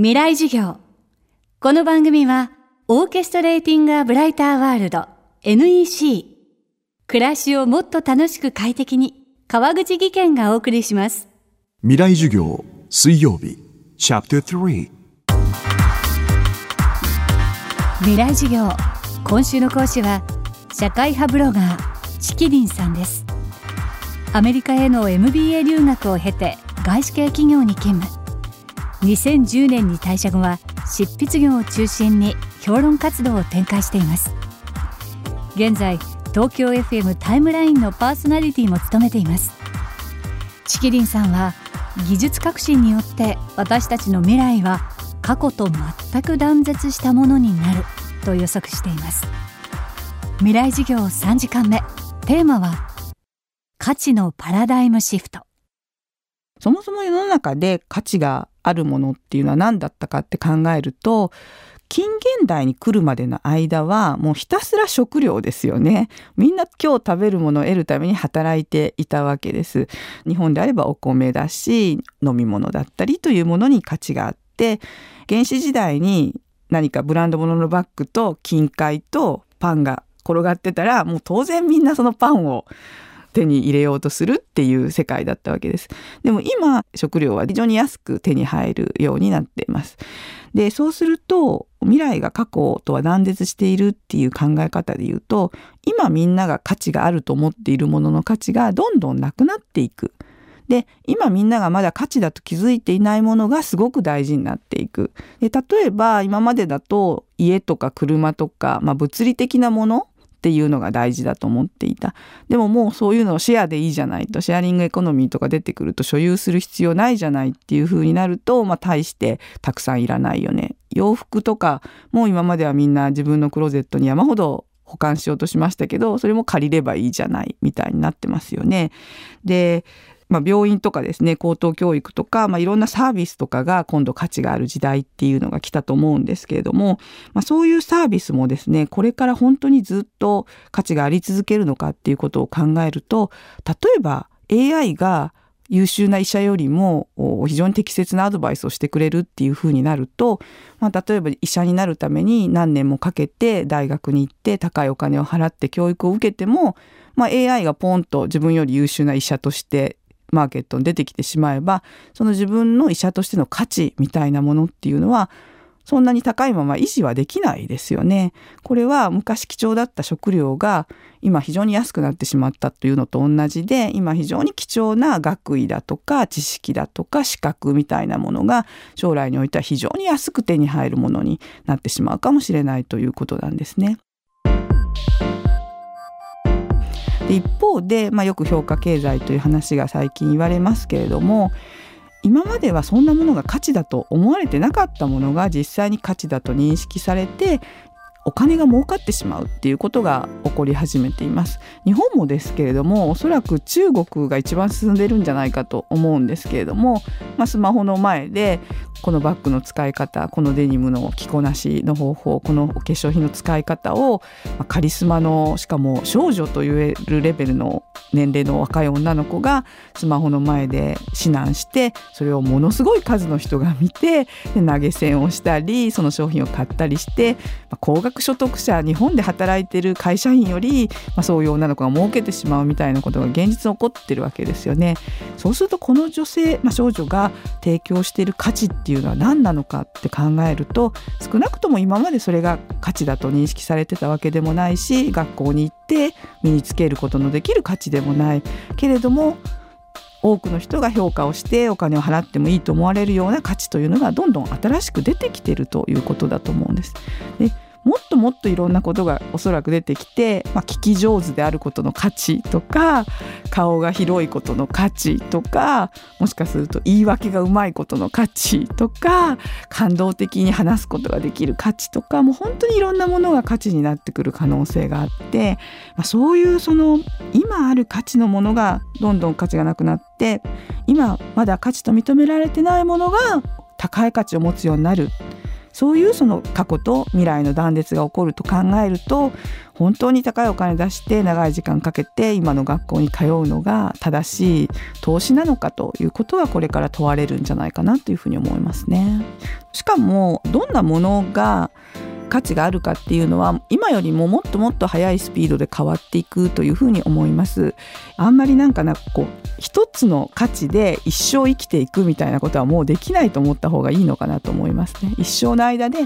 未来授業。この番組はオーケストレーティング・ア・ブライター・ワールド NEC 暮らしをもっと楽しく快適に川口義賢がお送りします。未来授業水曜日。チャプター3未来授業。今週の講師は社会派ブロガーチキリンさんです。アメリカへの MBA 留学を経て外資系企業に勤務2010年に退社後は執筆業を中心に評論活動を展開しています。現在東京 FM タイムラインのパーソナリティも務めています。チキリンさんは技術革新によって私たちの未来は過去と全く断絶したものになると予測しています。未来授業3時間目。テーマは価値のパラダイムシフト。そもそも世の中で価値があるものっていうのは何だったかって考えると近現代に来るまでの間はもうひたすら食料ですよね。みんな今日食べるものを得るために働いていたわけです。日本であればお米だし飲み物だったりというものに価値があって原始時代に何かブランド物のバッグと金塊とパンが転がってたらもう当然みんなそのパンを手に入れようとするっていう世界だったわけです。でも今食料は非常に安く手に入るようになっています。でそうすると未来が過去とは断絶しているっていう考え方で言うと今みんなが価値があると思っているものの価値がどんどんなくなっていく。で今みんながまだ価値だと気づいていないものがすごく大事になっていく。で例えば今までだと家とか車とか、まあ、物理的なものっていうのが大事だと思っていた。でももうそういうのをシェアでいいじゃないと。シェアリングエコノミーとか出てくると所有する必要ないじゃないっていう風になるとまあ大してたくさんいらないよね。洋服とかもう今まではみんな自分のクローゼットに山ほど保管しようとしましたけどそれも借りればいいじゃないみたいになってますよね。でまあ、病院とかですね高等教育とか、まあ、いろんなサービスとかが今度価値がある時代っていうのが来たと思うんですけれども、まあ、そういうサービスもですねこれから本当にずっと価値があり続けるのかっていうことを考えると例えば AI が優秀な医者よりも非常に適切なアドバイスをしてくれるっていうふうになると、まあ、例えば医者になるために何年もかけて大学に行って高いお金を払って教育を受けても、まあ、AI がポンと自分より優秀な医者としてマーケットに出てきてしまえばその自分の医者としての価値みたいなものっていうのはそんなに高いまま維持はできないですよね。これは昔貴重だった食料が今非常に安くなってしまったというのと同じで今非常に貴重な学位だとか知識だとか資格みたいなものが将来においては非常に安く手に入るものになってしまうかもしれないということなんですね。一方で、まあ、よく評価経済という話が最近言われますけれども今まではそんなものが価値だと思われてなかったものが実際に価値だと認識されてお金が儲かってしまうっていうことが起こり始めています。日本もですけれどもおそらく中国が一番進んでるんじゃないかと思うんですけれども、まあ、スマホの前でこのバッグの使い方このデニムの着こなしの方法このお化粧品の使い方を、ま、カリスマのしかも少女と言えるレベルの年齢の若い女の子がスマホの前で指南してそれをものすごい数の人が見て投げ銭をしたりその商品を買ったりして、まあ、高額所得者日本で働いてる会社員より、まあ、そういう女の子が儲けてしまうみたいなことが現実に起こってるわけですよね。そうするとこの女性、まあ、少女が提供している価値っていうのは何なのかって考えると少なくとも今までそれが価値だと認識されてたわけでもないし学校に行って身につけることのできる価値でもないけれども多くの人が評価をしてお金を払ってもいいと思われるような価値というのがどんどん新しく出てきているということだと思うんです。でもっともっといろんなことがおそらく出てきて、まあ、聞き上手であることの価値とか顔が広いことの価値とかもしかすると言い訳がうまいことの価値とか感動的に話すことができる価値とかもう本当にいろんなものが価値になってくる可能性があって、まあ、そういうその今ある価値のものがどんどん価値がなくなって今まだ価値と認められてないものが高い価値を持つようになるそういうその過去と未来の断絶が起こると考えると本当に高いお金出して長い時間かけて今の学校に通うのが正しい投資なのかということはこれから問われるんじゃないかなというふうに思いますね。しかもどんなものが価値があるかっていうのは今よりももっともっと速いスピードで変わっていくというふうに思います。あんまりなんかなこう一つの価値で一生生きていくみたいなことはもうできないと思った方がいいのかなと思いますね。一生の間で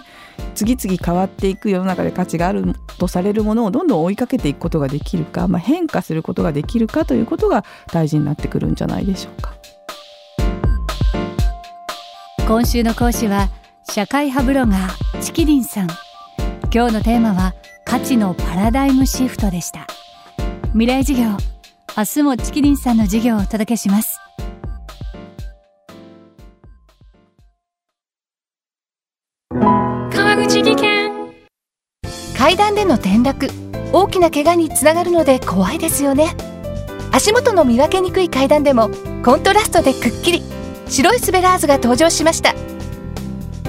次々変わっていく世の中で価値があるとされるものをどんどん追いかけていくことができるか、まあ、変化することができるかということが大事になってくるんじゃないでしょうか。今週の講師は社会派ブロガーチキリンさん。今日のテーマは価値のパラダイムシフトでした。未来授業明日もチキリンさんの授業をお届けします。川口技研。階段での転落大きな怪我につながるので怖いですよね。足元の見分けにくい階段でもコントラストでくっきり。白いスベラーズが登場しました